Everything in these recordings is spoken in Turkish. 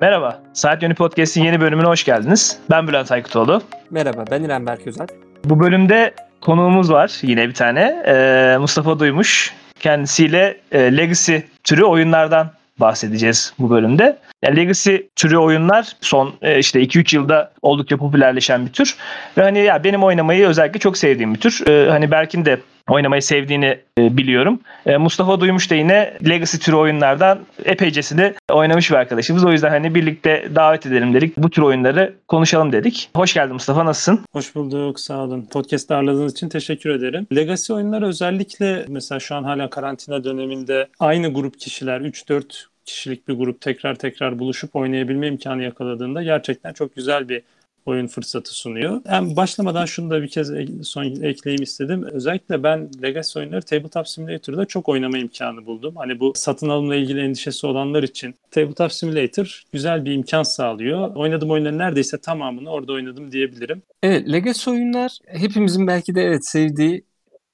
Merhaba, Saat Yönü Podcast'in yeni bölümüne hoş geldiniz. Ben Bülent Aykıtoğlu. Merhaba, ben İrem Berk Özel. Bu bölümde konuğumuz var yine bir tane. Ee, Mustafa Duymuş. Kendisiyle e, Legacy türü oyunlardan bahsedeceğiz bu bölümde. Yani Legacy türü oyunlar son e, işte 2-3 yılda oldukça popülerleşen bir tür. Ve hani ya benim oynamayı özellikle çok sevdiğim bir tür. E, hani Berk'in de oynamayı sevdiğini e, biliyorum. E, Mustafa Duymuş da yine Legacy türü oyunlardan epeycesini oynamış bir arkadaşımız. O yüzden hani birlikte davet edelim dedik. Bu tür oyunları konuşalım dedik. Hoş geldin Mustafa nasılsın? Hoş bulduk sağ olun. Podcast'ta ağırladığınız için teşekkür ederim. Legacy oyunları özellikle mesela şu an hala karantina döneminde aynı grup kişiler 3-4 kişilik bir grup tekrar tekrar buluşup oynayabilme imkanı yakaladığında gerçekten çok güzel bir oyun fırsatı sunuyor. Hem başlamadan şunu da bir kez son ekleyeyim istedim. Özellikle ben Legacy oyunları Tabletop Simulator'da çok oynama imkanı buldum. Hani bu satın alımla ilgili endişesi olanlar için Tabletop Simulator güzel bir imkan sağlıyor. Oynadığım oyunların neredeyse tamamını orada oynadım diyebilirim. Evet, Legacy oyunlar hepimizin belki de evet sevdiği,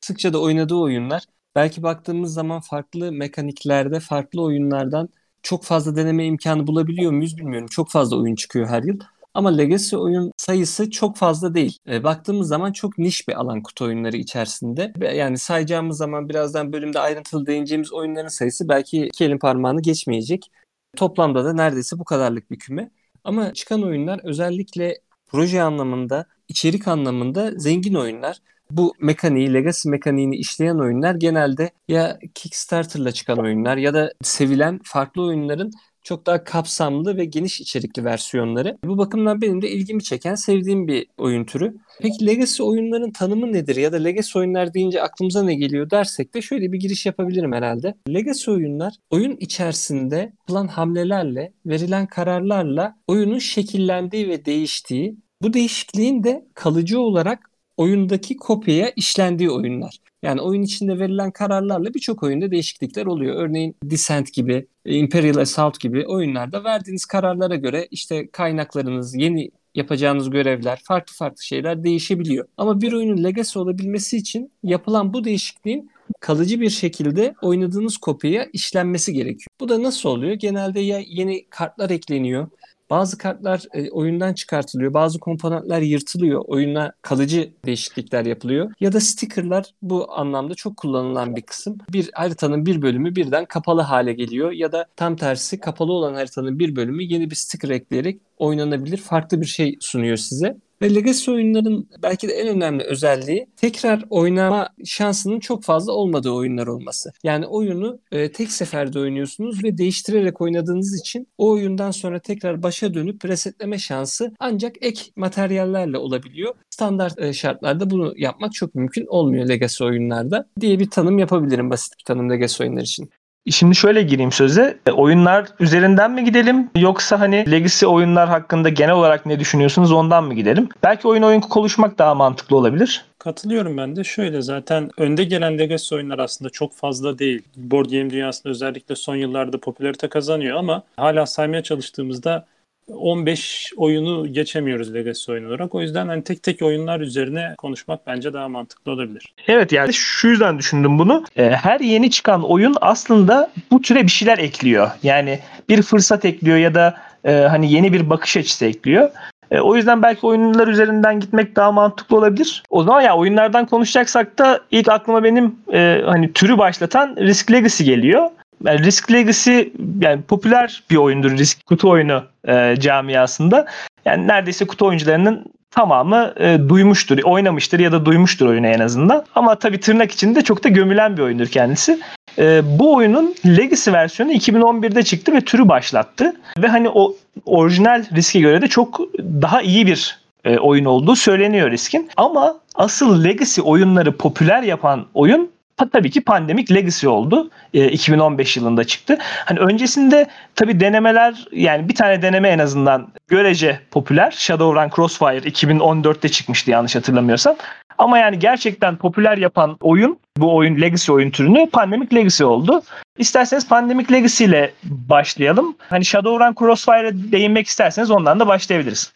sıkça da oynadığı oyunlar. Belki baktığımız zaman farklı mekaniklerde, farklı oyunlardan çok fazla deneme imkanı bulabiliyor muyuz bilmiyorum. Çok fazla oyun çıkıyor her yıl. Ama Legacy oyun sayısı çok fazla değil. E, baktığımız zaman çok niş bir alan kutu oyunları içerisinde. Yani sayacağımız zaman birazdan bölümde ayrıntılı değineceğimiz oyunların sayısı belki iki elin parmağını geçmeyecek. Toplamda da neredeyse bu kadarlık bir küme. Ama çıkan oyunlar özellikle proje anlamında, içerik anlamında zengin oyunlar. Bu mekaniği, legacy mekaniğini işleyen oyunlar genelde ya Kickstarter'la çıkan oyunlar ya da sevilen farklı oyunların çok daha kapsamlı ve geniş içerikli versiyonları. Bu bakımdan benim de ilgimi çeken, sevdiğim bir oyun türü. Peki Legacy oyunların tanımı nedir ya da Legacy oyunlar deyince aklımıza ne geliyor dersek de şöyle bir giriş yapabilirim herhalde. Legacy oyunlar oyun içerisinde yapılan hamlelerle, verilen kararlarla oyunun şekillendiği ve değiştiği, bu değişikliğin de kalıcı olarak oyundaki kopyaya işlendiği oyunlar. Yani oyun içinde verilen kararlarla birçok oyunda değişiklikler oluyor. Örneğin Descent gibi, Imperial Assault gibi oyunlarda verdiğiniz kararlara göre işte kaynaklarınız, yeni yapacağınız görevler, farklı farklı şeyler değişebiliyor. Ama bir oyunun legacy olabilmesi için yapılan bu değişikliğin kalıcı bir şekilde oynadığınız kopyaya işlenmesi gerekiyor. Bu da nasıl oluyor? Genelde ya yeni kartlar ekleniyor bazı kartlar e, oyundan çıkartılıyor, bazı komponentler yırtılıyor, oyuna kalıcı değişiklikler yapılıyor. Ya da stickerlar bu anlamda çok kullanılan bir kısım. Bir haritanın bir bölümü birden kapalı hale geliyor ya da tam tersi kapalı olan haritanın bir bölümü yeni bir sticker ekleyerek oynanabilir farklı bir şey sunuyor size. Ve Legacy oyunların belki de en önemli özelliği tekrar oynama şansının çok fazla olmadığı oyunlar olması. Yani oyunu e, tek seferde oynuyorsunuz ve değiştirerek oynadığınız için o oyundan sonra tekrar başa dönüp resetleme şansı ancak ek materyallerle olabiliyor. Standart e, şartlarda bunu yapmak çok mümkün olmuyor Legacy oyunlarda diye bir tanım yapabilirim basit bir tanım Legacy oyunlar için. Şimdi şöyle gireyim söze. E, oyunlar üzerinden mi gidelim yoksa hani legacy oyunlar hakkında genel olarak ne düşünüyorsunuz ondan mı gidelim? Belki oyun oyun konuşmak daha mantıklı olabilir. Katılıyorum ben de. Şöyle zaten önde gelen legacy oyunlar aslında çok fazla değil. Board game dünyasında özellikle son yıllarda popülarite kazanıyor ama hala saymaya çalıştığımızda 15 oyunu geçemiyoruz Legacy oyun olarak. O yüzden hani tek tek oyunlar üzerine konuşmak bence daha mantıklı olabilir. Evet yani şu yüzden düşündüm bunu. Ee, her yeni çıkan oyun aslında bu türe bir şeyler ekliyor. Yani bir fırsat ekliyor ya da e, hani yeni bir bakış açısı ekliyor. E, o yüzden belki oyunlar üzerinden gitmek daha mantıklı olabilir. O zaman ya oyunlardan konuşacaksak da ilk aklıma benim e, hani türü başlatan Risk Legacy geliyor. Yani Risk Legacy yani popüler bir oyundur Risk kutu oyunu e, camiasında. Yani neredeyse kutu oyuncularının tamamı e, duymuştur, oynamıştır ya da duymuştur oyunu en azından. Ama tabii tırnak içinde çok da gömülen bir oyundur kendisi. E, bu oyunun Legacy versiyonu 2011'de çıktı ve türü başlattı. Ve hani o orijinal riske göre de çok daha iyi bir e, oyun olduğu söyleniyor riskin. Ama asıl Legacy oyunları popüler yapan oyun tabii ki pandemik legacy oldu. E, 2015 yılında çıktı. Hani öncesinde tabii denemeler yani bir tane deneme en azından görece popüler. Shadowrun Crossfire 2014'te çıkmıştı yanlış hatırlamıyorsam. Ama yani gerçekten popüler yapan oyun bu oyun Legacy oyun türünü Pandemic Legacy oldu. İsterseniz Pandemic Legacy ile başlayalım. Hani Shadowrun Crossfire'a değinmek isterseniz ondan da başlayabiliriz.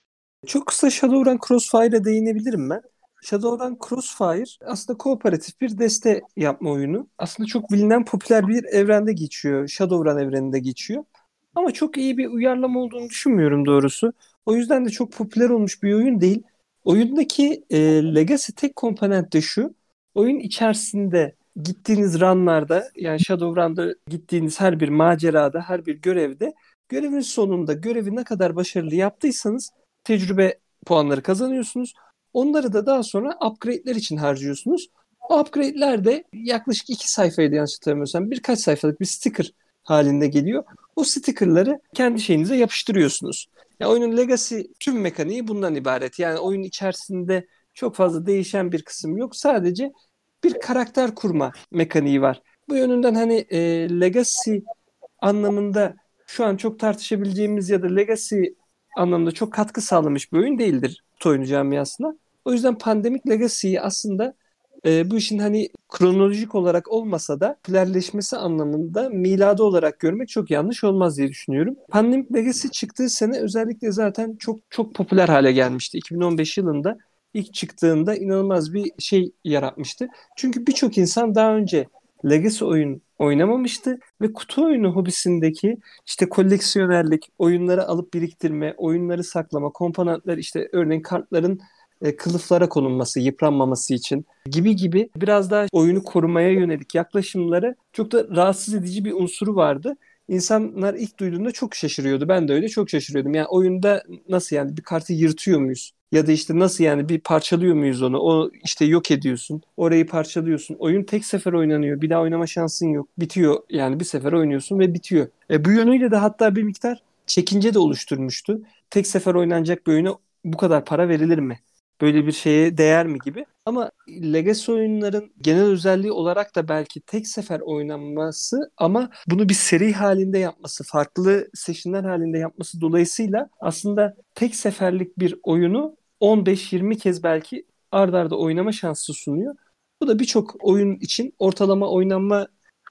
Çok kısa Shadowrun Crossfire'a değinebilirim ben. Shadowrun Crossfire aslında kooperatif bir deste yapma oyunu. Aslında çok bilinen popüler bir evrende geçiyor. Shadowrun evreninde geçiyor. Ama çok iyi bir uyarlama olduğunu düşünmüyorum doğrusu. O yüzden de çok popüler olmuş bir oyun değil. Oyundaki e, legacy tek komponent de şu. Oyun içerisinde gittiğiniz runlarda yani Shadowrun'da gittiğiniz her bir macerada, her bir görevde görevin sonunda görevi ne kadar başarılı yaptıysanız tecrübe puanları kazanıyorsunuz. Onları da daha sonra upgrade'ler için harcıyorsunuz. O upgrade'ler de yaklaşık iki sayfaydı yanlış hatırlamıyorsam. Birkaç sayfalık bir sticker halinde geliyor. O stickerları kendi şeyinize yapıştırıyorsunuz. Yani oyunun legacy tüm mekaniği bundan ibaret. Yani oyun içerisinde çok fazla değişen bir kısım yok. Sadece bir karakter kurma mekaniği var. Bu yönünden hani e, legacy anlamında şu an çok tartışabileceğimiz ya da legacy anlamda çok katkı sağlamış bir oyun değildir oyunu camiasına. O yüzden Pandemic Legacy'yi aslında e, bu işin hani kronolojik olarak olmasa da popülerleşmesi anlamında miladı olarak görmek çok yanlış olmaz diye düşünüyorum. Pandemic Legacy çıktığı sene özellikle zaten çok çok popüler hale gelmişti. 2015 yılında ilk çıktığında inanılmaz bir şey yaratmıştı. Çünkü birçok insan daha önce Legacy oyun oynamamıştı ve kutu oyunu hobisindeki işte koleksiyonerlik, oyunları alıp biriktirme, oyunları saklama, komponentler işte örneğin kartların e, kılıflara konulması, yıpranmaması için gibi gibi biraz daha oyunu korumaya yönelik yaklaşımları çok da rahatsız edici bir unsuru vardı. İnsanlar ilk duyduğunda çok şaşırıyordu. Ben de öyle çok şaşırıyordum. Yani oyunda nasıl yani bir kartı yırtıyor muyuz? Ya da işte nasıl yani bir parçalıyor muyuz onu? O işte yok ediyorsun. Orayı parçalıyorsun. Oyun tek sefer oynanıyor. Bir daha oynama şansın yok. Bitiyor yani bir sefer oynuyorsun ve bitiyor. E, bu yönüyle de hatta bir miktar çekince de oluşturmuştu. Tek sefer oynanacak bir oyuna bu kadar para verilir mi? böyle bir şeye değer mi gibi. Ama Legacy oyunların genel özelliği olarak da belki tek sefer oynanması ama bunu bir seri halinde yapması, farklı session'ler halinde yapması dolayısıyla aslında tek seferlik bir oyunu 15-20 kez belki ard arda oynama şansı sunuyor. Bu da birçok oyun için ortalama oynanma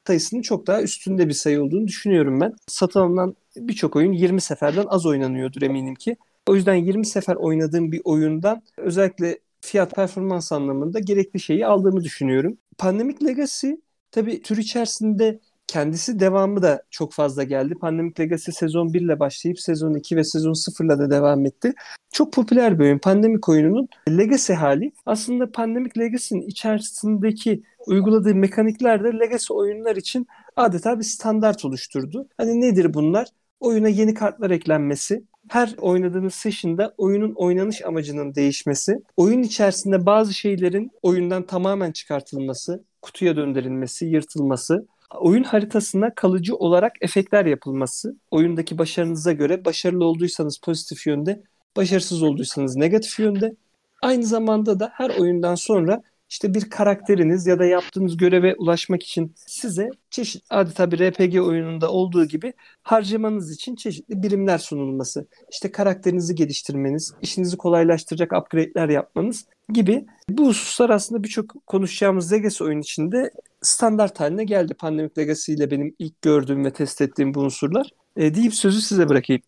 sayısının çok daha üstünde bir sayı olduğunu düşünüyorum ben. Satın alınan birçok oyun 20 seferden az oynanıyordur eminim ki. O yüzden 20 sefer oynadığım bir oyundan özellikle fiyat performans anlamında gerekli şeyi aldığımı düşünüyorum. Pandemic Legacy tabii tür içerisinde kendisi devamı da çok fazla geldi. Pandemic Legacy sezon 1 ile başlayıp sezon 2 ve sezon 0 ile de devam etti. Çok popüler bir oyun. Pandemic oyununun Legacy hali. Aslında Pandemic Legacy'nin içerisindeki uyguladığı mekanikler de Legacy oyunlar için adeta bir standart oluşturdu. Hani nedir bunlar? Oyuna yeni kartlar eklenmesi, her oynadığınız session'da oyunun oynanış amacının değişmesi, oyun içerisinde bazı şeylerin oyundan tamamen çıkartılması, kutuya döndürülmesi, yırtılması, oyun haritasına kalıcı olarak efektler yapılması, oyundaki başarınıza göre başarılı olduysanız pozitif yönde, başarısız olduysanız negatif yönde. Aynı zamanda da her oyundan sonra işte bir karakteriniz ya da yaptığınız göreve ulaşmak için size çeşit adeta bir RPG oyununda olduğu gibi harcamanız için çeşitli birimler sunulması, işte karakterinizi geliştirmeniz, işinizi kolaylaştıracak upgrade'ler yapmanız gibi bu hususlar aslında birçok konuşacağımız Legacy oyun içinde standart haline geldi. Pandemic Legacy ile benim ilk gördüğüm ve test ettiğim bu unsurlar. E, deyip sözü size bırakayım.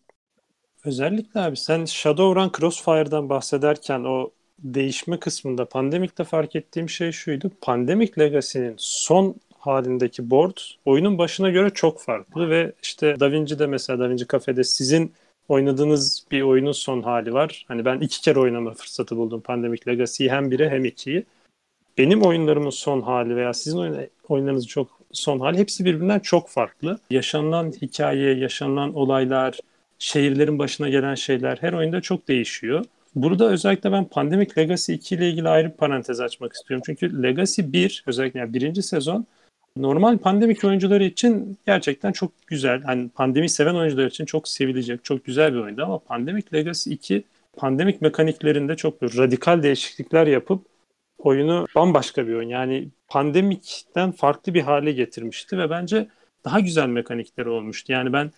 Özellikle abi sen Shadowrun Crossfire'dan bahsederken o değişme kısmında pandemikte fark ettiğim şey şuydu. Pandemic Legacy'nin son halindeki board oyunun başına göre çok farklı ve işte Da Vinci'de mesela Da Vinci Cafe'de sizin oynadığınız bir oyunun son hali var. Hani ben iki kere oynama fırsatı buldum Pandemic Legacy'yi hem biri hem ikiyi. Benim oyunlarımın son hali veya sizin oyun, oyunlarınızın çok son hali hepsi birbirinden çok farklı. Yaşanılan hikaye, yaşanılan olaylar, şehirlerin başına gelen şeyler her oyunda çok değişiyor. Burada özellikle ben Pandemic Legacy 2 ile ilgili ayrı bir parantez açmak istiyorum. Çünkü Legacy 1 özellikle yani birinci sezon normal pandemik oyuncuları için gerçekten çok güzel. Hani pandemi seven oyuncular için çok sevilecek, çok güzel bir oyundu ama Pandemic Legacy 2 pandemik mekaniklerinde çok radikal değişiklikler yapıp oyunu bambaşka bir oyun. Yani pandemikten farklı bir hale getirmişti ve bence daha güzel mekanikleri olmuştu. Yani ben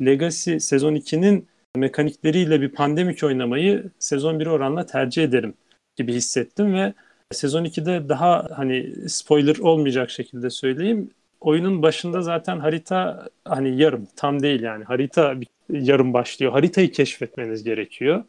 Legacy sezon 2'nin mekanikleriyle bir pandemik oynamayı sezon 1 oranla tercih ederim gibi hissettim ve sezon 2'de daha hani spoiler olmayacak şekilde söyleyeyim. Oyunun başında zaten harita hani yarım tam değil yani harita yarım başlıyor. Haritayı keşfetmeniz gerekiyor.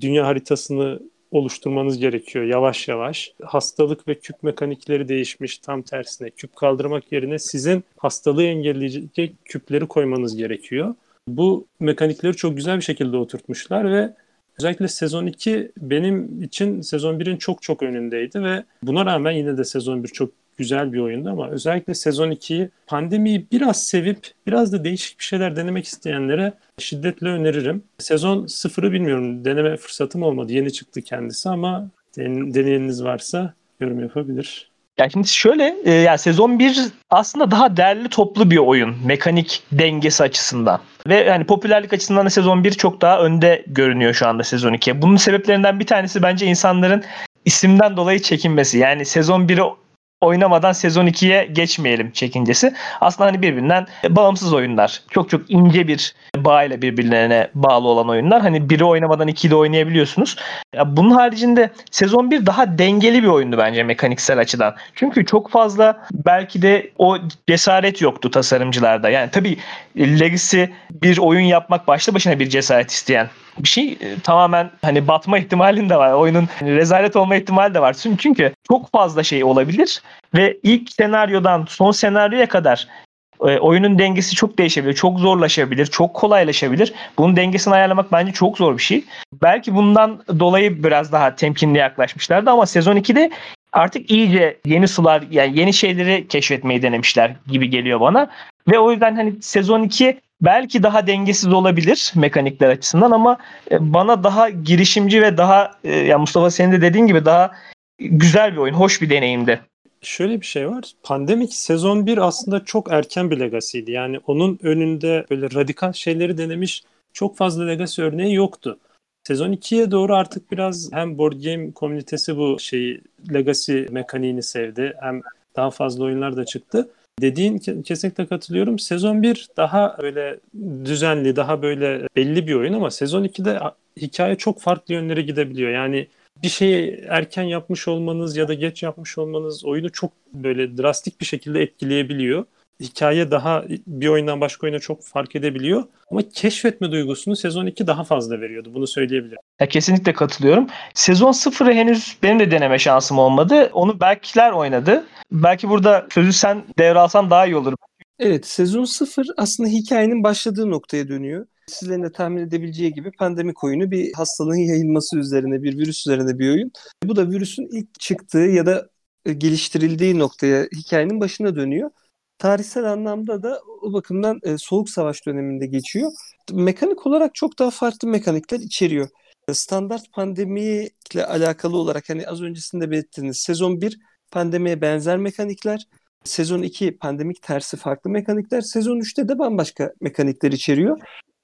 Dünya haritasını oluşturmanız gerekiyor yavaş yavaş. Hastalık ve küp mekanikleri değişmiş tam tersine. Küp kaldırmak yerine sizin hastalığı engelleyecek küpleri koymanız gerekiyor. Bu mekanikleri çok güzel bir şekilde oturtmuşlar ve özellikle sezon 2 benim için sezon 1'in çok çok önündeydi ve buna rağmen yine de sezon 1 çok güzel bir oyundu ama özellikle sezon 2'yi pandemiyi biraz sevip biraz da değişik bir şeyler denemek isteyenlere şiddetle öneririm. Sezon 0'ı bilmiyorum deneme fırsatım olmadı. Yeni çıktı kendisi ama deneyeniniz varsa yorum yapabilir. Ya şimdi şöyle e, yani sezon 1 aslında daha derli toplu bir oyun mekanik dengesi açısından. Ve yani popülerlik açısından da sezon 1 çok daha önde görünüyor şu anda sezon 2. Bunun sebeplerinden bir tanesi bence insanların isimden dolayı çekinmesi. Yani sezon 1'i oynamadan sezon 2'ye geçmeyelim çekincesi. Aslında hani birbirinden bağımsız oyunlar. Çok çok ince bir bağıyla birbirlerine bağlı olan oyunlar. Hani biri oynamadan ikiyi de oynayabiliyorsunuz. Ya bunun haricinde sezon 1 daha dengeli bir oyundu bence mekaniksel açıdan. Çünkü çok fazla belki de o cesaret yoktu tasarımcılarda. Yani tabii Legacy bir oyun yapmak başlı başına bir cesaret isteyen bir şey e, tamamen hani batma ihtimalin de var. Oyunun hani rezalet olma ihtimali de var. Çünkü çok fazla şey olabilir ve ilk senaryodan son senaryoya kadar e, oyunun dengesi çok değişebilir, çok zorlaşabilir, çok kolaylaşabilir. Bunun dengesini ayarlamak bence çok zor bir şey. Belki bundan dolayı biraz daha temkinli yaklaşmışlardı ama sezon 2'de artık iyice yeni sular yani yeni şeyleri keşfetmeyi denemişler gibi geliyor bana. Ve o yüzden hani sezon 2 belki daha dengesiz olabilir mekanikler açısından ama e, bana daha girişimci ve daha e, ya Mustafa senin de dediğin gibi daha güzel bir oyun, hoş bir deneyimdi. Şöyle bir şey var. Pandemik sezon 1 aslında çok erken bir legacy'ydi. Yani onun önünde böyle radikal şeyleri denemiş çok fazla legacy örneği yoktu. Sezon 2'ye doğru artık biraz hem board game komünitesi bu şeyi legacy mekaniğini sevdi hem daha fazla oyunlar da çıktı. Dediğin kesinlikle katılıyorum. Sezon 1 daha böyle düzenli, daha böyle belli bir oyun ama sezon 2'de hikaye çok farklı yönlere gidebiliyor. Yani bir şeyi erken yapmış olmanız ya da geç yapmış olmanız oyunu çok böyle drastik bir şekilde etkileyebiliyor. Hikaye daha bir oyundan başka oyuna çok fark edebiliyor. Ama keşfetme duygusunu sezon 2 daha fazla veriyordu. Bunu söyleyebilirim. Ya kesinlikle katılıyorum. Sezon 0'ı henüz benim de deneme şansım olmadı. Onu Berkler oynadı. Belki burada sözü sen devralsan daha iyi olur. Evet sezon 0 aslında hikayenin başladığı noktaya dönüyor. Sizlerin de tahmin edebileceği gibi pandemik oyunu bir hastalığın yayılması üzerine, bir virüs üzerine bir oyun. Bu da virüsün ilk çıktığı ya da geliştirildiği noktaya hikayenin başına dönüyor. Tarihsel anlamda da o bakımdan e, Soğuk Savaş döneminde geçiyor. Mekanik olarak çok daha farklı mekanikler içeriyor. Standart pandemiyle alakalı olarak hani az öncesinde belirttiğiniz sezon 1 pandemiye benzer mekanikler. Sezon 2 pandemik tersi farklı mekanikler. Sezon 3'te de bambaşka mekanikler içeriyor.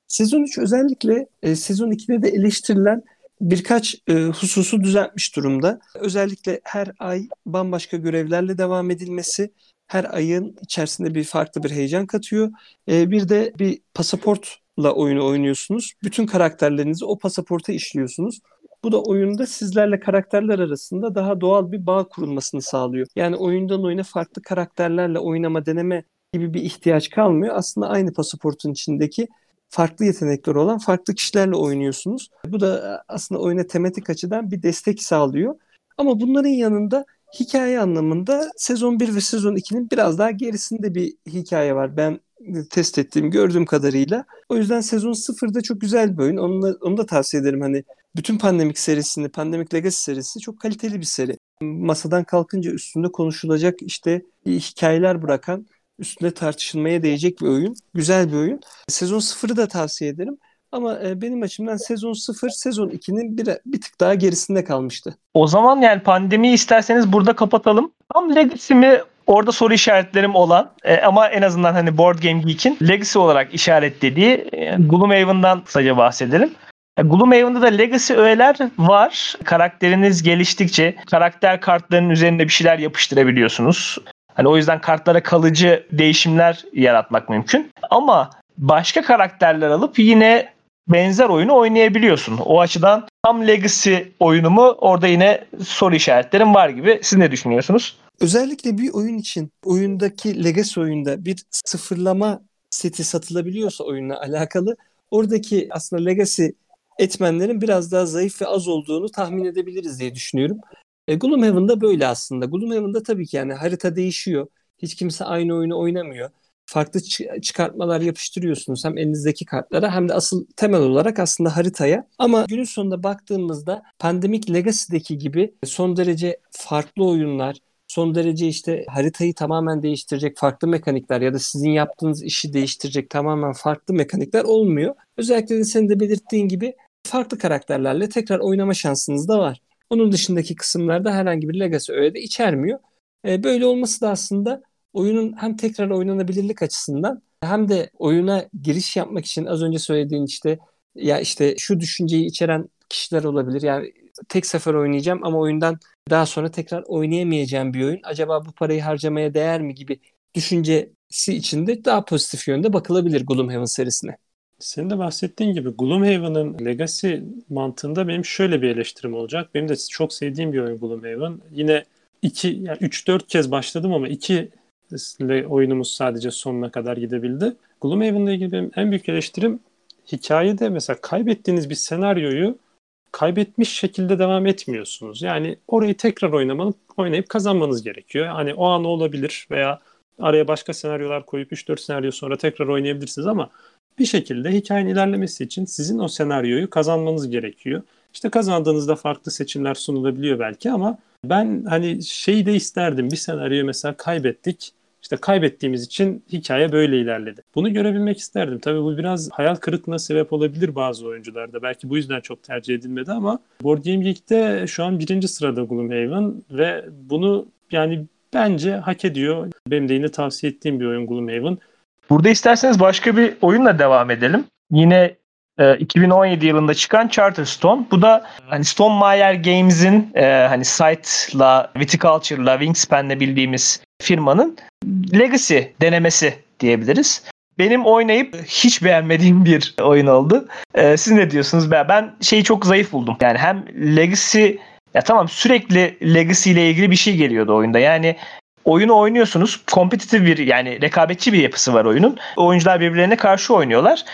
Sezon 3 özellikle e, sezon 2'de de eleştirilen birkaç e, hususu düzeltmiş durumda. Özellikle her ay bambaşka görevlerle devam edilmesi her ayın içerisinde bir farklı bir heyecan katıyor. E, bir de bir pasaportla oyunu oynuyorsunuz. Bütün karakterlerinizi o pasaporta işliyorsunuz. Bu da oyunda sizlerle karakterler arasında daha doğal bir bağ kurulmasını sağlıyor. Yani oyundan oyuna farklı karakterlerle oynama deneme gibi bir ihtiyaç kalmıyor. Aslında aynı pasaportun içindeki farklı yetenekleri olan farklı kişilerle oynuyorsunuz. Bu da aslında oyuna tematik açıdan bir destek sağlıyor. Ama bunların yanında hikaye anlamında sezon 1 ve sezon 2'nin biraz daha gerisinde bir hikaye var. Ben test ettiğim, gördüğüm kadarıyla. O yüzden sezon 0'da çok güzel bir oyun. Onu da, onu da tavsiye ederim. Hani bütün Pandemik serisini, Pandemik Legacy serisi çok kaliteli bir seri. Masadan kalkınca üstünde konuşulacak işte hikayeler bırakan, üstünde tartışılmaya değecek bir oyun. Güzel bir oyun. Sezon 0'ı da tavsiye ederim. Ama e, benim açımdan sezon 0, sezon 2'nin bir, bir tık daha gerisinde kalmıştı. O zaman yani pandemiyi isterseniz burada kapatalım. Tam Legacy mi orada soru işaretlerim olan e, ama en azından hani Board Game Geek'in Legacy olarak işaretlediği e, Gloomhaven'dan kısaca bahsedelim. E, Gloomhaven'da da Legacy öğeler var. Karakteriniz geliştikçe karakter kartlarının üzerinde bir şeyler yapıştırabiliyorsunuz. Hani o yüzden kartlara kalıcı değişimler yaratmak mümkün. Ama başka karakterler alıp yine benzer oyunu oynayabiliyorsun. O açıdan tam Legacy oyunu mu orada yine soru işaretlerim var gibi. Siz ne düşünüyorsunuz? Özellikle bir oyun için oyundaki Legacy oyunda bir sıfırlama seti satılabiliyorsa oyunla alakalı oradaki aslında Legacy etmenlerin biraz daha zayıf ve az olduğunu tahmin edebiliriz diye düşünüyorum. E, Gloomhaven'da böyle aslında. Gloomhaven'da tabii ki yani harita değişiyor. Hiç kimse aynı oyunu oynamıyor. Farklı çıkartmalar yapıştırıyorsunuz hem elinizdeki kartlara hem de asıl temel olarak aslında haritaya. Ama günün sonunda baktığımızda Pandemic Legacy'deki gibi son derece farklı oyunlar, son derece işte haritayı tamamen değiştirecek farklı mekanikler ya da sizin yaptığınız işi değiştirecek tamamen farklı mekanikler olmuyor. Özellikle de senin de belirttiğin gibi farklı karakterlerle tekrar oynama şansınız da var. Onun dışındaki kısımlarda herhangi bir legacy öğe de içermiyor. Böyle olması da aslında oyunun hem tekrar oynanabilirlik açısından hem de oyuna giriş yapmak için az önce söylediğin işte ya işte şu düşünceyi içeren kişiler olabilir. Yani tek sefer oynayacağım ama oyundan daha sonra tekrar oynayamayacağım bir oyun. Acaba bu parayı harcamaya değer mi gibi düşüncesi içinde daha pozitif yönde bakılabilir Gloomhaven serisine. Senin de bahsettiğin gibi Gloomhaven'ın Legacy mantığında benim şöyle bir eleştirim olacak. Benim de çok sevdiğim bir oyun Gloomhaven. Yine 2 yani 3-4 kez başladım ama 2 oyunumuz sadece sonuna kadar gidebildi. Gloomhaven'la ilgili benim en büyük eleştirim hikayede mesela kaybettiğiniz bir senaryoyu kaybetmiş şekilde devam etmiyorsunuz. Yani orayı tekrar oynamalı, oynayıp kazanmanız gerekiyor. Hani o an olabilir veya araya başka senaryolar koyup 3-4 senaryo sonra tekrar oynayabilirsiniz ama bir şekilde hikayenin ilerlemesi için sizin o senaryoyu kazanmanız gerekiyor. İşte kazandığınızda farklı seçimler sunulabiliyor belki ama ben hani şeyi de isterdim. Bir senaryoyu mesela kaybettik. İşte kaybettiğimiz için hikaye böyle ilerledi. Bunu görebilmek isterdim. Tabii bu biraz hayal kırıklığına sebep olabilir bazı oyuncularda. Belki bu yüzden çok tercih edilmedi ama Board Game Geek'te şu an birinci sırada Gloomhaven ve bunu yani bence hak ediyor. Benim de yine tavsiye ettiğim bir oyun Gloomhaven. Burada isterseniz başka bir oyunla devam edelim. Yine 2017 e, yılında çıkan Charterstone. Bu da hani Stonemeyer Games'in e, hani Site'la, Viticulture'la, Wingspan'le bildiğimiz firmanın Legacy denemesi diyebiliriz. Benim oynayıp hiç beğenmediğim bir oyun oldu. Ee, siz ne diyorsunuz? Ben, ben şeyi çok zayıf buldum. Yani hem Legacy ya tamam sürekli Legacy ile ilgili bir şey geliyordu oyunda. Yani oyunu oynuyorsunuz. Kompetitif bir yani rekabetçi bir yapısı var oyunun. Oyuncular birbirlerine karşı oynuyorlar.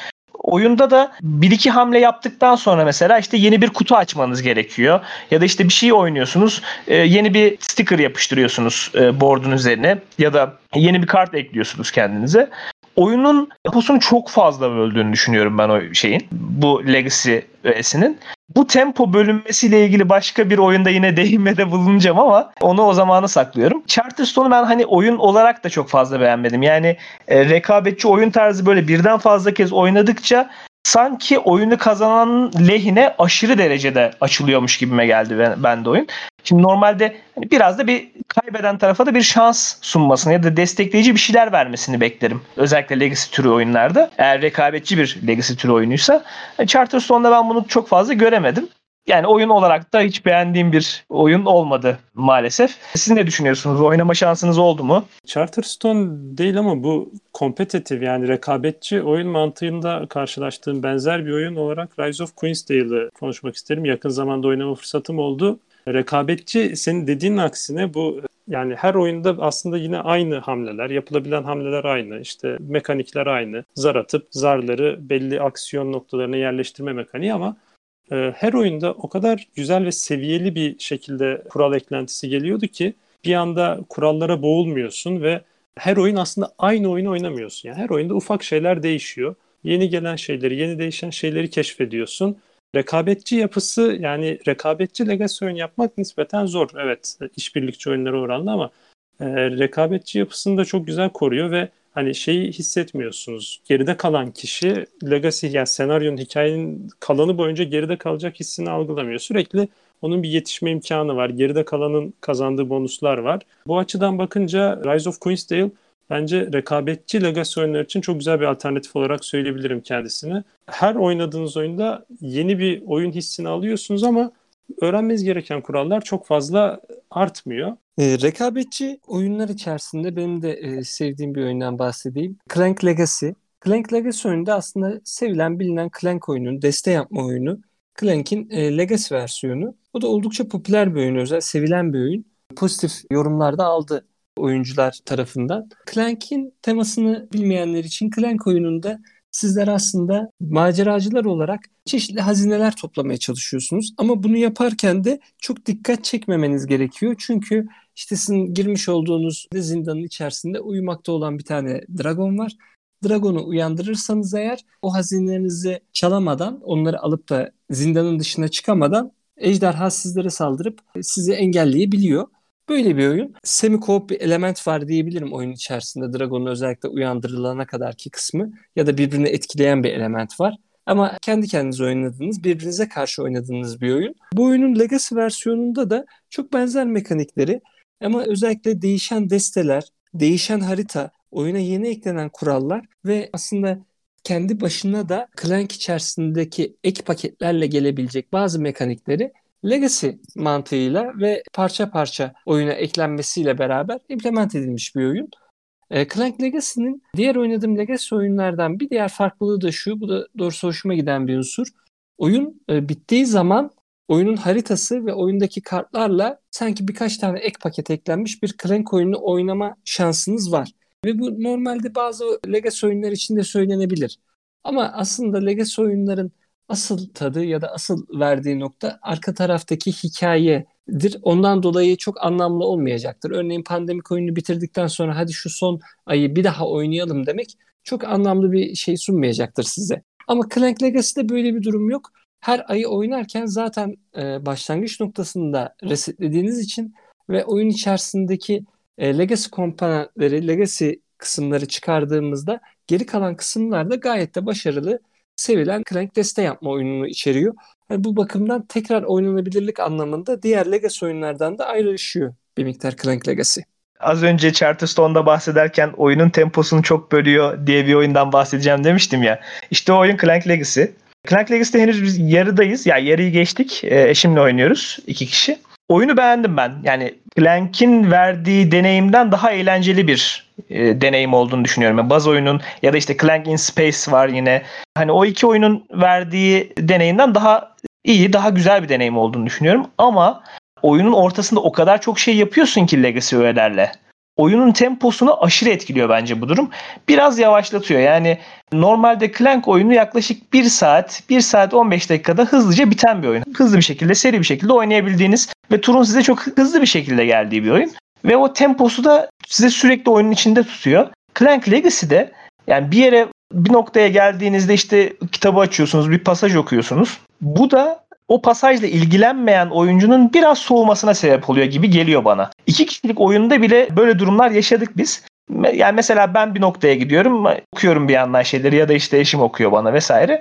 Oyunda da bir iki hamle yaptıktan sonra mesela işte yeni bir kutu açmanız gerekiyor. Ya da işte bir şey oynuyorsunuz. E, yeni bir sticker yapıştırıyorsunuz e, board'un üzerine. Ya da yeni bir kart ekliyorsunuz kendinize oyunun temposunu çok fazla böldüğünü düşünüyorum ben o şeyin. Bu Legacy öğesinin. Bu tempo bölünmesiyle ilgili başka bir oyunda yine değinmede bulunacağım ama onu o zamana saklıyorum. Charterstone'u ben hani oyun olarak da çok fazla beğenmedim. Yani e, rekabetçi oyun tarzı böyle birden fazla kez oynadıkça sanki oyunu kazanan lehine aşırı derecede açılıyormuş gibime geldi ben, ben de oyun. Şimdi normalde hani biraz da bir kaybeden tarafa da bir şans sunmasını ya da destekleyici bir şeyler vermesini beklerim. Özellikle Legacy türü oyunlarda. Eğer rekabetçi bir Legacy türü oyunuysa. Yani Charterstone'da ben bunu çok fazla göremedim. Yani oyun olarak da hiç beğendiğim bir oyun olmadı maalesef. Siz ne düşünüyorsunuz? Oynama şansınız oldu mu? Charterstone değil ama bu kompetitif yani rekabetçi oyun mantığında karşılaştığım benzer bir oyun olarak Rise of Queensdale'ı konuşmak isterim. Yakın zamanda oynama fırsatım oldu. Rekabetçi senin dediğin aksine bu yani her oyunda aslında yine aynı hamleler, yapılabilen hamleler aynı. İşte mekanikler aynı. Zar atıp zarları belli aksiyon noktalarına yerleştirme mekaniği ama e, her oyunda o kadar güzel ve seviyeli bir şekilde kural eklentisi geliyordu ki bir anda kurallara boğulmuyorsun ve her oyun aslında aynı oyunu oynamıyorsun. Yani her oyunda ufak şeyler değişiyor. Yeni gelen şeyleri, yeni değişen şeyleri keşfediyorsun Rekabetçi yapısı yani rekabetçi legacy oyun yapmak nispeten zor. Evet işbirlikçi oyunlara oranla ama e, rekabetçi yapısını da çok güzel koruyor ve hani şeyi hissetmiyorsunuz. Geride kalan kişi legacy yani senaryonun hikayenin kalanı boyunca geride kalacak hissini algılamıyor. Sürekli onun bir yetişme imkanı var. Geride kalanın kazandığı bonuslar var. Bu açıdan bakınca Rise of Queensdale bence rekabetçi Legacy oyunlar için çok güzel bir alternatif olarak söyleyebilirim kendisini. Her oynadığınız oyunda yeni bir oyun hissini alıyorsunuz ama öğrenmeniz gereken kurallar çok fazla artmıyor. E, rekabetçi oyunlar içerisinde benim de e, sevdiğim bir oyundan bahsedeyim. Clank Legacy. Clank Legacy oyunda aslında sevilen bilinen Clank oyunun deste yapma oyunu. Clank'in e, Legacy versiyonu. O da oldukça popüler bir oyun, özel sevilen bir oyun. Pozitif yorumlar da aldı oyuncular tarafından. Clank'in temasını bilmeyenler için Clank oyununda sizler aslında maceracılar olarak çeşitli hazineler toplamaya çalışıyorsunuz. Ama bunu yaparken de çok dikkat çekmemeniz gerekiyor. Çünkü İşte sizin girmiş olduğunuz zindanın içerisinde uyumakta olan bir tane dragon var. Dragon'u uyandırırsanız eğer o hazinelerinizi çalamadan, onları alıp da zindanın dışına çıkamadan ejderha sizlere saldırıp sizi engelleyebiliyor. Böyle bir oyun. Semi-co bir element var diyebilirim oyun içerisinde. Dragon'un özellikle uyandırılana kadarki kısmı ya da birbirini etkileyen bir element var. Ama kendi kendinize oynadığınız, birbirinize karşı oynadığınız bir oyun. Bu oyunun Legacy versiyonunda da çok benzer mekanikleri ama özellikle değişen desteler, değişen harita, oyuna yeni eklenen kurallar ve aslında kendi başına da Clank içerisindeki ek paketlerle gelebilecek bazı mekanikleri Legacy mantığıyla ve parça parça oyuna eklenmesiyle beraber implement edilmiş bir oyun. E, Clank Legacy'nin diğer oynadığım Legacy oyunlardan bir diğer farklılığı da şu, bu da doğrusu hoşuma giden bir unsur. Oyun e, bittiği zaman oyunun haritası ve oyundaki kartlarla sanki birkaç tane ek paket eklenmiş bir Clank oyununu oynama şansınız var. Ve bu normalde bazı Legacy oyunlar için de söylenebilir. Ama aslında Legacy oyunların asıl tadı ya da asıl verdiği nokta arka taraftaki hikayedir. Ondan dolayı çok anlamlı olmayacaktır. Örneğin pandemik oyunu bitirdikten sonra hadi şu son ayı bir daha oynayalım demek çok anlamlı bir şey sunmayacaktır size. Ama Clank Legacy'de böyle bir durum yok. Her ayı oynarken zaten e, başlangıç noktasında resetlediğiniz için ve oyun içerisindeki e, legacy komponentleri, legacy kısımları çıkardığımızda geri kalan kısımlar da gayet de başarılı, sevilen Clank deste yapma oyununu içeriyor. Yani bu bakımdan tekrar oynanabilirlik anlamında diğer legacy oyunlardan da ayrışıyor bir miktar Clank Legacy. Az önce Charterstone'da bahsederken oyunun temposunu çok bölüyor diye bir oyundan bahsedeceğim demiştim ya. İşte o oyun Clank Legacy. Clank Legacy'de henüz biz yarıdayız. Ya yani yarıyı geçtik. E, eşimle oynuyoruz. iki kişi. Oyunu beğendim ben. Yani Clank'in verdiği deneyimden daha eğlenceli bir e, deneyim olduğunu düşünüyorum. Yani baz oyunun ya da işte Clank in Space var yine. Hani o iki oyunun verdiği deneyimden daha iyi, daha güzel bir deneyim olduğunu düşünüyorum. Ama oyunun ortasında o kadar çok şey yapıyorsun ki Legacy öğelerle oyunun temposunu aşırı etkiliyor bence bu durum. Biraz yavaşlatıyor. Yani normalde Clank oyunu yaklaşık 1 saat, 1 saat 15 dakikada hızlıca biten bir oyun. Hızlı bir şekilde, seri bir şekilde oynayabildiğiniz ve turun size çok hızlı bir şekilde geldiği bir oyun. Ve o temposu da size sürekli oyunun içinde tutuyor. Clank Legacy'de yani bir yere bir noktaya geldiğinizde işte kitabı açıyorsunuz, bir pasaj okuyorsunuz. Bu da o pasajla ilgilenmeyen oyuncunun biraz soğumasına sebep oluyor gibi geliyor bana. İki kişilik oyunda bile böyle durumlar yaşadık biz. Yani mesela ben bir noktaya gidiyorum, okuyorum bir yandan şeyleri ya da işte eşim okuyor bana vesaire.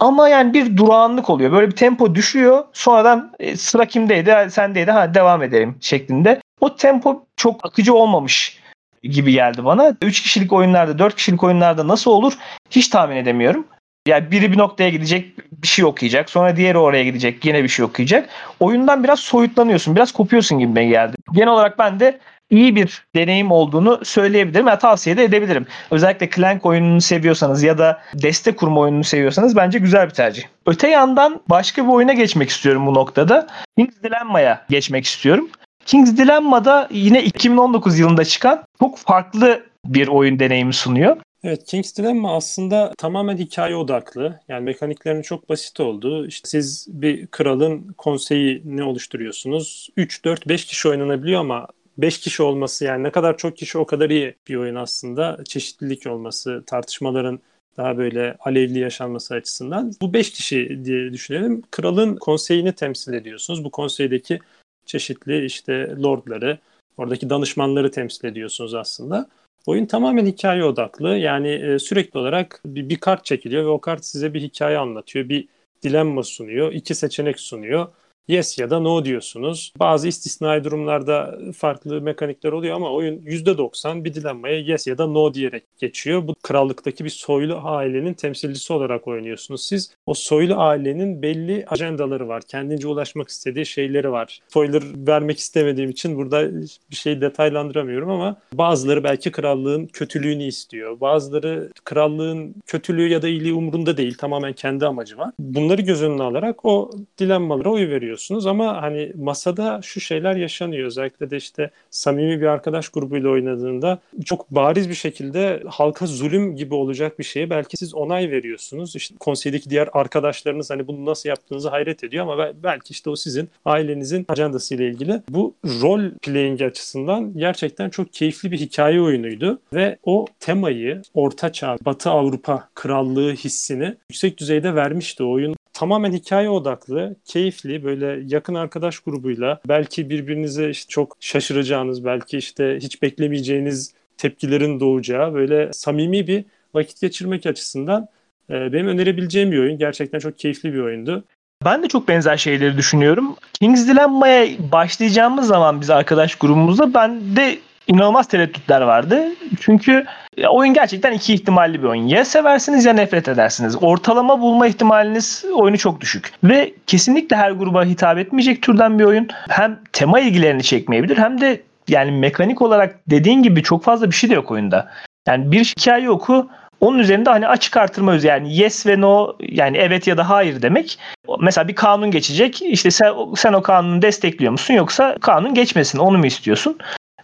Ama yani bir durağanlık oluyor. Böyle bir tempo düşüyor. Sonradan e, sıra kimdeydi? Sendeydi. Ha devam edelim şeklinde. O tempo çok akıcı olmamış gibi geldi bana. 3 kişilik oyunlarda, 4 kişilik oyunlarda nasıl olur hiç tahmin edemiyorum. Yani biri bir noktaya gidecek bir şey okuyacak. Sonra diğeri oraya gidecek yine bir şey okuyacak. Oyundan biraz soyutlanıyorsun. Biraz kopuyorsun gibi geldi. Genel olarak ben de iyi bir deneyim olduğunu söyleyebilirim. Yani tavsiye de edebilirim. Özellikle Clank oyununu seviyorsanız ya da deste kurma oyununu seviyorsanız bence güzel bir tercih. Öte yandan başka bir oyuna geçmek istiyorum bu noktada. King's Dilemma'ya geçmek istiyorum. King's Dilemma'da yine 2019 yılında çıkan çok farklı bir oyun deneyimi sunuyor. Evet, King's Dilemma aslında tamamen hikaye odaklı. Yani mekaniklerin çok basit olduğu. İşte siz bir kralın konseyini oluşturuyorsunuz. 3, 4, 5 kişi oynanabiliyor ama 5 kişi olması yani ne kadar çok kişi o kadar iyi bir oyun aslında. Çeşitlilik olması, tartışmaların daha böyle alevli yaşanması açısından. Bu 5 kişi diye düşünelim. Kralın konseyini temsil ediyorsunuz. Bu konseydeki çeşitli işte lordları, oradaki danışmanları temsil ediyorsunuz aslında. Oyun tamamen hikaye odaklı. Yani e, sürekli olarak bir, bir kart çekiliyor ve o kart size bir hikaye anlatıyor. Bir dilemma sunuyor, iki seçenek sunuyor yes ya da no diyorsunuz. Bazı istisnai durumlarda farklı mekanikler oluyor ama oyun %90 bir dilemmaya yes ya da no diyerek geçiyor. Bu krallıktaki bir soylu ailenin temsilcisi olarak oynuyorsunuz. Siz o soylu ailenin belli ajandaları var. Kendince ulaşmak istediği şeyleri var. Spoiler vermek istemediğim için burada bir şey detaylandıramıyorum ama bazıları belki krallığın kötülüğünü istiyor. Bazıları krallığın kötülüğü ya da iyiliği umurunda değil. Tamamen kendi amacı var. Bunları göz önüne alarak o dilemmalara oy veriyor oynuyorsunuz ama hani masada şu şeyler yaşanıyor. Özellikle de işte samimi bir arkadaş grubuyla oynadığında çok bariz bir şekilde halka zulüm gibi olacak bir şeye belki siz onay veriyorsunuz. İşte konseydeki diğer arkadaşlarınız hani bunu nasıl yaptığınızı hayret ediyor ama belki işte o sizin ailenizin ajandası ile ilgili. Bu rol playing açısından gerçekten çok keyifli bir hikaye oyunuydu ve o temayı Orta Çağ, Batı Avrupa krallığı hissini yüksek düzeyde vermişti o oyun tamamen hikaye odaklı, keyifli, böyle yakın arkadaş grubuyla belki birbirinize işte çok şaşıracağınız, belki işte hiç beklemeyeceğiniz tepkilerin doğacağı böyle samimi bir vakit geçirmek açısından e, benim önerebileceğim bir oyun. Gerçekten çok keyifli bir oyundu. Ben de çok benzer şeyleri düşünüyorum. King's Dilemma'ya başlayacağımız zaman biz arkadaş grubumuzda ben de inanılmaz tereddütler vardı. Çünkü oyun gerçekten iki ihtimalli bir oyun. Ya seversiniz ya nefret edersiniz. Ortalama bulma ihtimaliniz oyunu çok düşük. Ve kesinlikle her gruba hitap etmeyecek türden bir oyun. Hem tema ilgilerini çekmeyebilir hem de yani mekanik olarak dediğin gibi çok fazla bir şey de yok oyunda. Yani bir hikaye oku onun üzerinde hani açık artırma yani yes ve no yani evet ya da hayır demek. Mesela bir kanun geçecek. İşte sen, sen o kanunu destekliyor musun yoksa kanun geçmesin onu mu istiyorsun?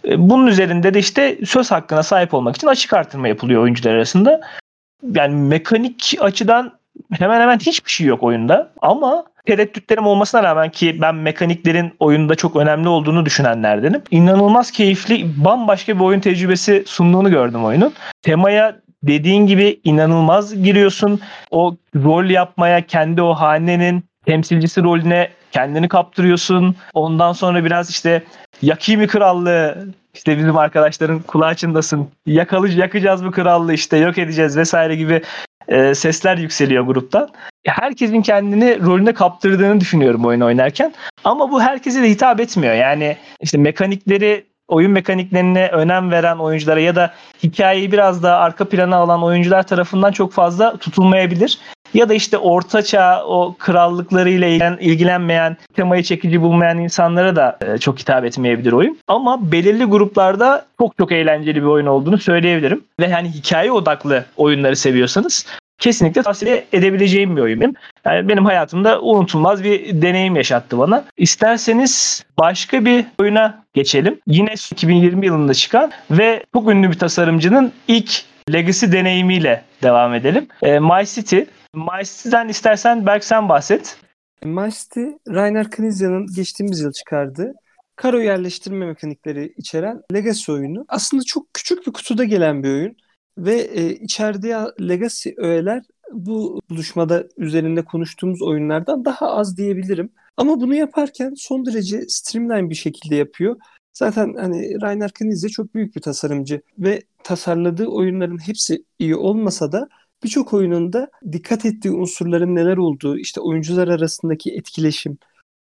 E, bunun üzerinde de işte söz hakkına sahip olmak için açık artırma yapılıyor oyuncular arasında. Yani mekanik açıdan hemen hemen hiçbir şey yok oyunda. Ama tereddütlerim olmasına rağmen ki ben mekaniklerin oyunda çok önemli olduğunu düşünenlerdenim. İnanılmaz keyifli, bambaşka bir oyun tecrübesi sunduğunu gördüm oyunun. Temaya dediğin gibi inanılmaz giriyorsun. O rol yapmaya, kendi o hanenin temsilcisi rolüne kendini kaptırıyorsun. Ondan sonra biraz işte yakayım krallığı işte bizim arkadaşların kulağı çındasın. Yakalı, yakacağız bu krallığı işte yok edeceğiz vesaire gibi e, sesler yükseliyor gruptan. Herkesin kendini rolüne kaptırdığını düşünüyorum oyun oynarken. Ama bu herkese de hitap etmiyor. Yani işte mekanikleri oyun mekaniklerine önem veren oyunculara ya da hikayeyi biraz daha arka plana alan oyuncular tarafından çok fazla tutulmayabilir. Ya da işte ortaçağ o krallıklarıyla ilgilen, ilgilenmeyen, temayı çekici bulmayan insanlara da e, çok hitap etmeyebilir oyun. Ama belirli gruplarda çok çok eğlenceli bir oyun olduğunu söyleyebilirim. Ve hani hikaye odaklı oyunları seviyorsanız kesinlikle tavsiye edebileceğim bir oyun benim. Yani benim hayatımda unutulmaz bir deneyim yaşattı bana. İsterseniz başka bir oyuna geçelim. Yine 2020 yılında çıkan ve çok ünlü bir tasarımcının ilk Legacy deneyimiyle devam edelim. E, My City. My City'den istersen Berk sen bahset. City, Rainer Knizia'nın geçtiğimiz yıl çıkardığı karo yerleştirme mekanikleri içeren Legacy oyunu. Aslında çok küçük bir kutuda gelen bir oyun ve e, içerdiği Legacy öğeler bu buluşmada üzerinde konuştuğumuz oyunlardan daha az diyebilirim. Ama bunu yaparken son derece streamline bir şekilde yapıyor. Zaten hani Rainer Knizia çok büyük bir tasarımcı ve tasarladığı oyunların hepsi iyi olmasa da birçok oyununda dikkat ettiği unsurların neler olduğu, işte oyuncular arasındaki etkileşim,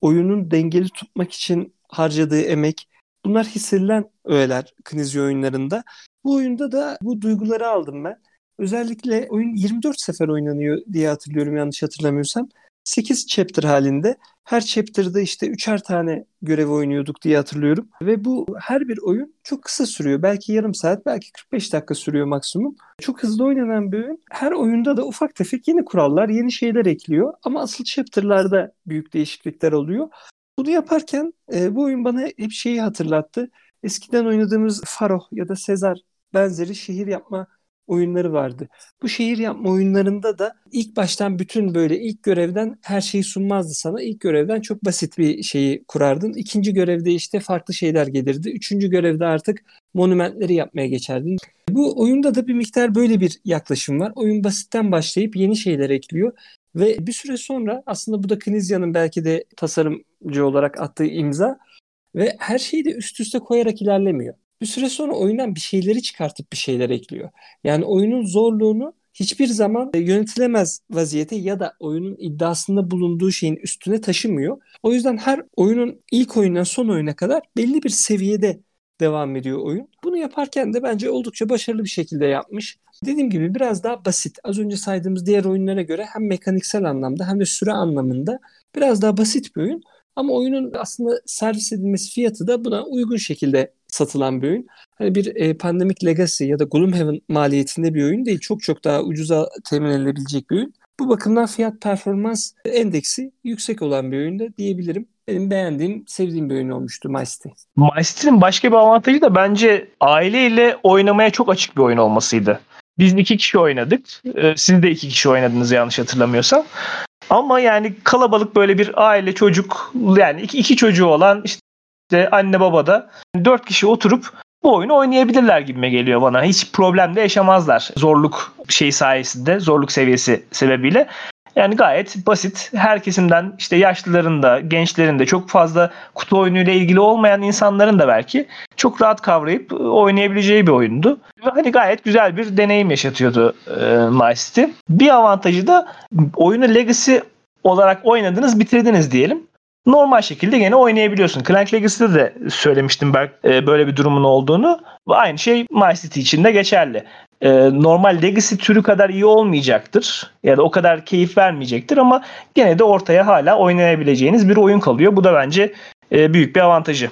oyunun dengeli tutmak için harcadığı emek, bunlar hissedilen öğeler Knizia oyunlarında. Bu oyunda da bu duyguları aldım ben. Özellikle oyun 24 sefer oynanıyor diye hatırlıyorum yanlış hatırlamıyorsam. 8 chapter halinde. Her chapter'da işte üçer tane görev oynuyorduk diye hatırlıyorum. Ve bu her bir oyun çok kısa sürüyor. Belki yarım saat, belki 45 dakika sürüyor maksimum. Çok hızlı oynanan bir oyun. Her oyunda da ufak tefek yeni kurallar, yeni şeyler ekliyor. Ama asıl chapter'larda büyük değişiklikler oluyor. Bunu yaparken e, bu oyun bana hep şeyi hatırlattı. Eskiden oynadığımız Faro ya da Sezar benzeri şehir yapma oyunları vardı. Bu şehir yapma oyunlarında da ilk baştan bütün böyle ilk görevden her şeyi sunmazdı sana. İlk görevden çok basit bir şeyi kurardın. İkinci görevde işte farklı şeyler gelirdi. Üçüncü görevde artık monumentleri yapmaya geçerdin. Bu oyunda da bir miktar böyle bir yaklaşım var. Oyun basitten başlayıp yeni şeyler ekliyor. Ve bir süre sonra aslında bu da Knizia'nın belki de tasarımcı olarak attığı imza ve her şeyi de üst üste koyarak ilerlemiyor bir süre sonra oyundan bir şeyleri çıkartıp bir şeyler ekliyor. Yani oyunun zorluğunu hiçbir zaman yönetilemez vaziyete ya da oyunun iddiasında bulunduğu şeyin üstüne taşımıyor. O yüzden her oyunun ilk oyundan son oyuna kadar belli bir seviyede devam ediyor oyun. Bunu yaparken de bence oldukça başarılı bir şekilde yapmış. Dediğim gibi biraz daha basit. Az önce saydığımız diğer oyunlara göre hem mekaniksel anlamda hem de süre anlamında biraz daha basit bir oyun. Ama oyunun aslında servis edilmesi fiyatı da buna uygun şekilde satılan bir oyun. Hani bir e, Pandemic Legacy ya da Gloomhaven maliyetinde bir oyun değil. Çok çok daha ucuza temin edilebilecek bir oyun. Bu bakımdan fiyat performans endeksi yüksek olan bir oyunda diyebilirim. Benim beğendiğim, sevdiğim bir oyun olmuştu My City. Başka bir avantajı da bence aileyle oynamaya çok açık bir oyun olmasıydı. Biz iki kişi oynadık. Ee, siz de iki kişi oynadınız yanlış hatırlamıyorsam. Ama yani kalabalık böyle bir aile çocuk yani iki, iki çocuğu olan işte anne baba da dört kişi oturup bu oyunu oynayabilirler gibime geliyor bana. Hiç problem de yaşamazlar zorluk şey sayesinde, zorluk seviyesi sebebiyle. Yani gayet basit. Her kesimden işte yaşlıların da, gençlerin de çok fazla kutu oyunuyla ilgili olmayan insanların da belki çok rahat kavrayıp oynayabileceği bir oyundu. Hani gayet güzel bir deneyim yaşatıyordu e, My City. Bir avantajı da oyunu Legacy olarak oynadınız, bitirdiniz diyelim normal şekilde gene oynayabiliyorsun. Clank Legacy'de de söylemiştim ben e, böyle bir durumun olduğunu. Aynı şey My City için de geçerli. E, normal Legacy türü kadar iyi olmayacaktır. Ya da o kadar keyif vermeyecektir ama gene de ortaya hala oynayabileceğiniz bir oyun kalıyor. Bu da bence e, büyük bir avantajı.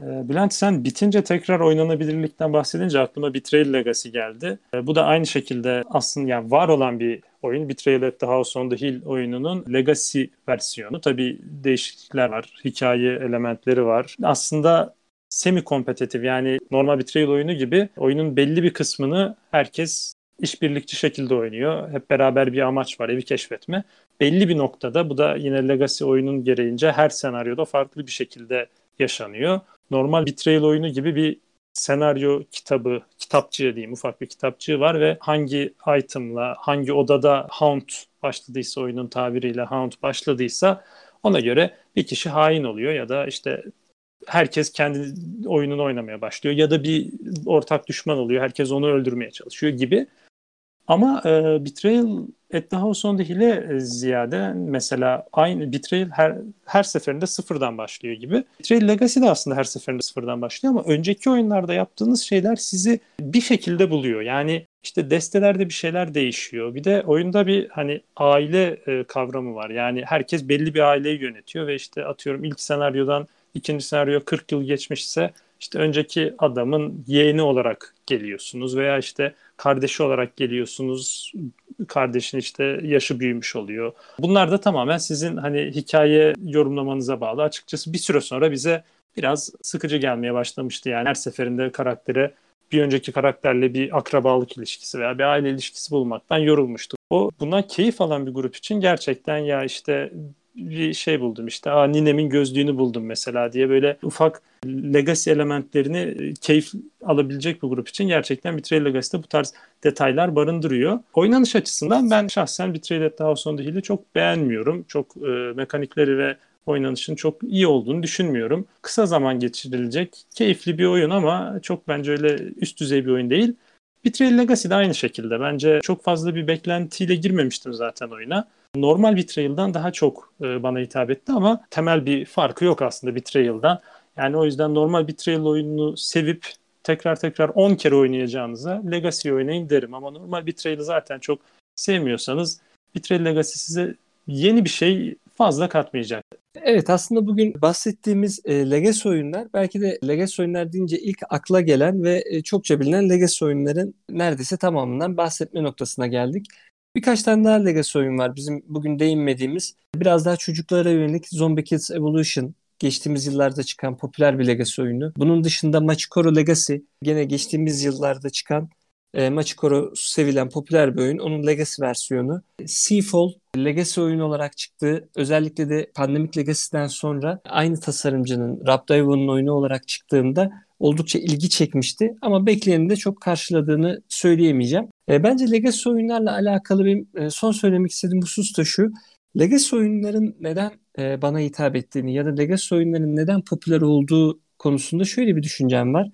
Bülent sen bitince tekrar oynanabilirlikten bahsedince aklıma Betrayal Legacy geldi. Bu da aynı şekilde aslında yani var olan bir oyun. Betrayal at the House on the Hill oyununun Legacy versiyonu. Tabii değişiklikler var. Hikaye elementleri var. Aslında semi kompetitif yani normal Betrayal oyunu gibi oyunun belli bir kısmını herkes işbirlikçi şekilde oynuyor. Hep beraber bir amaç var, evi keşfetme. Belli bir noktada bu da yine Legacy oyunun gereğince her senaryoda farklı bir şekilde yaşanıyor. Normal Betrayal oyunu gibi bir senaryo kitabı, kitapçığı diyeyim ufak bir kitapçığı var ve hangi itemla, hangi odada Hound başladıysa oyunun tabiriyle Hound başladıysa ona göre bir kişi hain oluyor ya da işte herkes kendi oyununu oynamaya başlıyor ya da bir ortak düşman oluyor. Herkes onu öldürmeye çalışıyor gibi. Ama e, Betrayal House on the Hill'e ziyade mesela aynı Betrayal her, her seferinde sıfırdan başlıyor gibi. Betrayal Legacy de aslında her seferinde sıfırdan başlıyor ama önceki oyunlarda yaptığınız şeyler sizi bir şekilde buluyor. Yani işte destelerde bir şeyler değişiyor. Bir de oyunda bir hani aile e, kavramı var. Yani herkes belli bir aileyi yönetiyor ve işte atıyorum ilk senaryodan ikinci senaryo 40 yıl geçmişse işte önceki adamın yeğeni olarak geliyorsunuz veya işte kardeşi olarak geliyorsunuz. Kardeşin işte yaşı büyümüş oluyor. Bunlar da tamamen sizin hani hikaye yorumlamanıza bağlı. Açıkçası bir süre sonra bize biraz sıkıcı gelmeye başlamıştı. Yani her seferinde karaktere bir önceki karakterle bir akrabalık ilişkisi veya bir aile ilişkisi bulmaktan yorulmuştuk. O bundan keyif alan bir grup için gerçekten ya işte bir şey buldum işte Aa, ninemin gözlüğünü buldum mesela diye böyle ufak legacy elementlerini e, keyif alabilecek bir grup için gerçekten Betrayal Legacy'de bu tarz detaylar barındırıyor. Oynanış açısından ben şahsen Betrayal at the House on the Hill'i çok beğenmiyorum. Çok e, mekanikleri ve oynanışın çok iyi olduğunu düşünmüyorum. Kısa zaman geçirilecek keyifli bir oyun ama çok bence öyle üst düzey bir oyun değil. Betrayal Legacy de aynı şekilde. Bence çok fazla bir beklentiyle girmemiştim zaten oyuna normal Betrayal'dan daha çok e, bana hitap etti ama temel bir farkı yok aslında Betrayal'dan. Yani o yüzden normal Betrayal oyununu sevip tekrar tekrar 10 kere oynayacağınıza Legacy oynayın derim. Ama normal Betrayal'ı zaten çok sevmiyorsanız Betrayal Legacy size yeni bir şey fazla katmayacak. Evet aslında bugün bahsettiğimiz e, Legacy oyunlar belki de Legacy oyunlar deyince ilk akla gelen ve e, çokça bilinen Legacy oyunların neredeyse tamamından bahsetme noktasına geldik. Birkaç tane daha Legacy oyun var bizim bugün değinmediğimiz. Biraz daha çocuklara yönelik Zombie Kids Evolution geçtiğimiz yıllarda çıkan popüler bir Legacy oyunu. Bunun dışında Machikoro Legacy gene geçtiğimiz yıllarda çıkan e, Machikoro sevilen popüler bir oyun. Onun Legacy versiyonu. Seafall Legacy oyun olarak çıktı. Özellikle de Pandemic Legacy'den sonra aynı tasarımcının Rabdaivo'nun oyunu olarak çıktığında oldukça ilgi çekmişti. Ama bekleneni de çok karşıladığını söyleyemeyeceğim. E, bence Legacy oyunlarla alakalı benim e, son söylemek istediğim husus da şu. Legacy oyunların neden e, bana hitap ettiğini ya da Legacy oyunların neden popüler olduğu konusunda şöyle bir düşüncem var.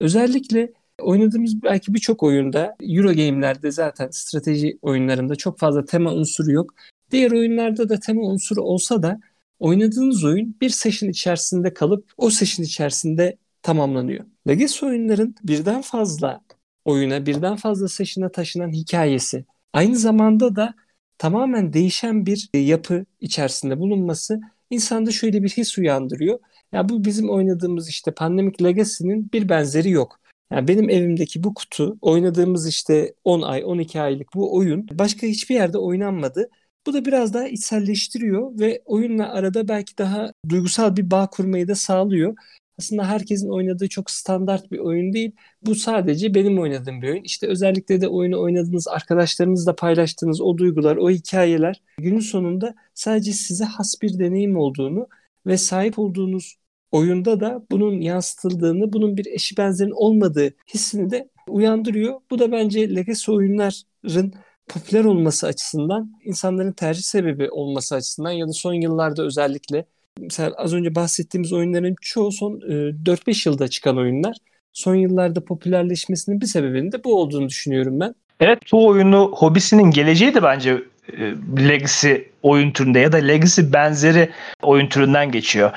Özellikle oynadığımız belki birçok oyunda Euro game'lerde zaten strateji oyunlarında çok fazla tema unsuru yok. Diğer oyunlarda da tema unsuru olsa da oynadığınız oyun bir session içerisinde kalıp o session içerisinde tamamlanıyor. Legacy oyunların birden fazla oyuna, birden fazla session'a taşınan hikayesi. Aynı zamanda da tamamen değişen bir yapı içerisinde bulunması insanda şöyle bir his uyandırıyor. Ya bu bizim oynadığımız işte Pandemic Legacy'nin bir benzeri yok. Yani benim evimdeki bu kutu oynadığımız işte 10 ay 12 aylık bu oyun başka hiçbir yerde oynanmadı Bu da biraz daha içselleştiriyor ve oyunla arada belki daha duygusal bir bağ kurmayı da sağlıyor. Aslında herkesin oynadığı çok standart bir oyun değil. Bu sadece benim oynadığım bir oyun. İşte özellikle de oyunu oynadığınız arkadaşlarınızla paylaştığınız o duygular, o hikayeler günün sonunda sadece size has bir deneyim olduğunu ve sahip olduğunuz oyunda da bunun yansıtıldığını, bunun bir eşi benzerin olmadığı hissini de uyandırıyor. Bu da bence Legacy oyunların popüler olması açısından, insanların tercih sebebi olması açısından ya da son yıllarda özellikle mesela az önce bahsettiğimiz oyunların çoğu son 4-5 yılda çıkan oyunlar. Son yıllarda popülerleşmesinin bir sebebinin de bu olduğunu düşünüyorum ben. Evet bu oyunu hobisinin geleceği de bence Legacy oyun türünde ya da Legacy benzeri oyun türünden geçiyor.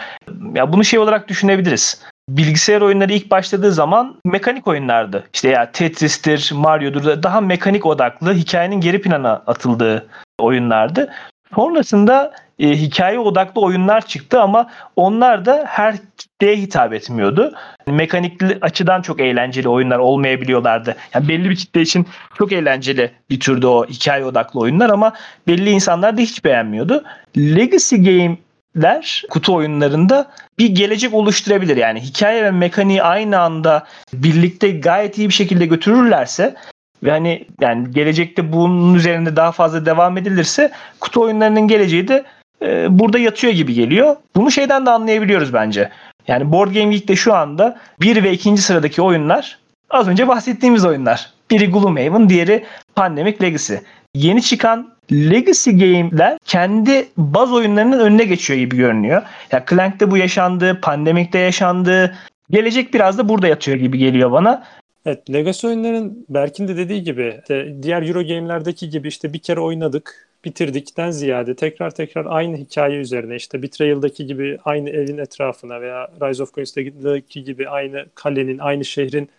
Ya bunu şey olarak düşünebiliriz. Bilgisayar oyunları ilk başladığı zaman mekanik oyunlardı. İşte ya Tetris'tir, Mario'dur daha mekanik odaklı hikayenin geri plana atıldığı oyunlardı. Sonrasında e, hikaye odaklı oyunlar çıktı ama onlar da her kitleye hitap etmiyordu. Mekanikli açıdan çok eğlenceli oyunlar olmayabiliyorlardı. Yani belli bir kitle için çok eğlenceli bir türde o hikaye odaklı oyunlar ama belli insanlar da hiç beğenmiyordu. Legacy Game'ler kutu oyunlarında bir gelecek oluşturabilir. Yani hikaye ve mekaniği aynı anda birlikte gayet iyi bir şekilde götürürlerse ve hani yani gelecekte bunun üzerinde daha fazla devam edilirse kutu oyunlarının geleceği de e, burada yatıyor gibi geliyor. Bunu şeyden de anlayabiliyoruz bence. Yani Board Game Geek'te şu anda bir ve ikinci sıradaki oyunlar az önce bahsettiğimiz oyunlar. Biri Gloomhaven, diğeri Pandemic Legacy. Yeni çıkan Legacy Game'ler kendi baz oyunlarının önüne geçiyor gibi görünüyor. Ya Clank'te bu yaşandı, Pandemic'te yaşandı. Gelecek biraz da burada yatıyor gibi geliyor bana. Evet, Legacy oyunların Berk'in de dediği gibi işte diğer Euro game'lerdeki gibi işte bir kere oynadık, bitirdikten ziyade tekrar tekrar aynı hikaye üzerine işte Betrayal'daki gibi aynı evin etrafına veya Rise of Coins'taki gibi aynı kalenin, aynı şehrin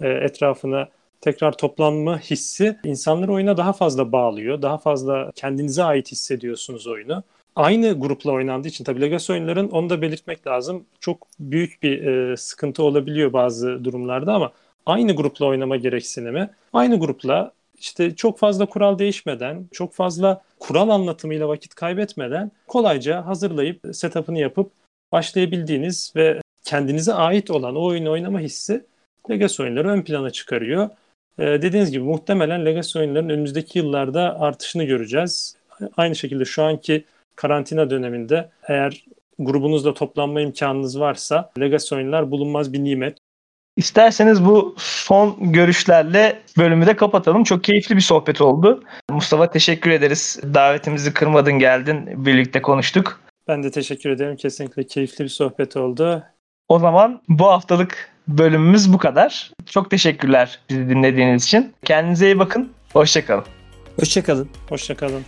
e, etrafına tekrar toplanma hissi insanları oyuna daha fazla bağlıyor. Daha fazla kendinize ait hissediyorsunuz oyunu. Aynı grupla oynandığı için tabii Legacy oyunların onu da belirtmek lazım. Çok büyük bir e, sıkıntı olabiliyor bazı durumlarda ama aynı grupla oynama gereksinimi, aynı grupla işte çok fazla kural değişmeden, çok fazla kural anlatımıyla vakit kaybetmeden kolayca hazırlayıp setup'ını yapıp başlayabildiğiniz ve kendinize ait olan o oyunu oynama hissi Legacy oyunları ön plana çıkarıyor. Ee, dediğiniz gibi muhtemelen Legacy oyunların önümüzdeki yıllarda artışını göreceğiz. Aynı şekilde şu anki karantina döneminde eğer grubunuzda toplanma imkanınız varsa Legacy oyunlar bulunmaz bir nimet. İsterseniz bu son görüşlerle bölümü de kapatalım. Çok keyifli bir sohbet oldu. Mustafa teşekkür ederiz. Davetimizi kırmadın geldin. Birlikte konuştuk. Ben de teşekkür ederim. Kesinlikle keyifli bir sohbet oldu. O zaman bu haftalık bölümümüz bu kadar. Çok teşekkürler bizi dinlediğiniz için. Kendinize iyi bakın. Hoşçakalın. Hoşçakalın. Hoşçakalın.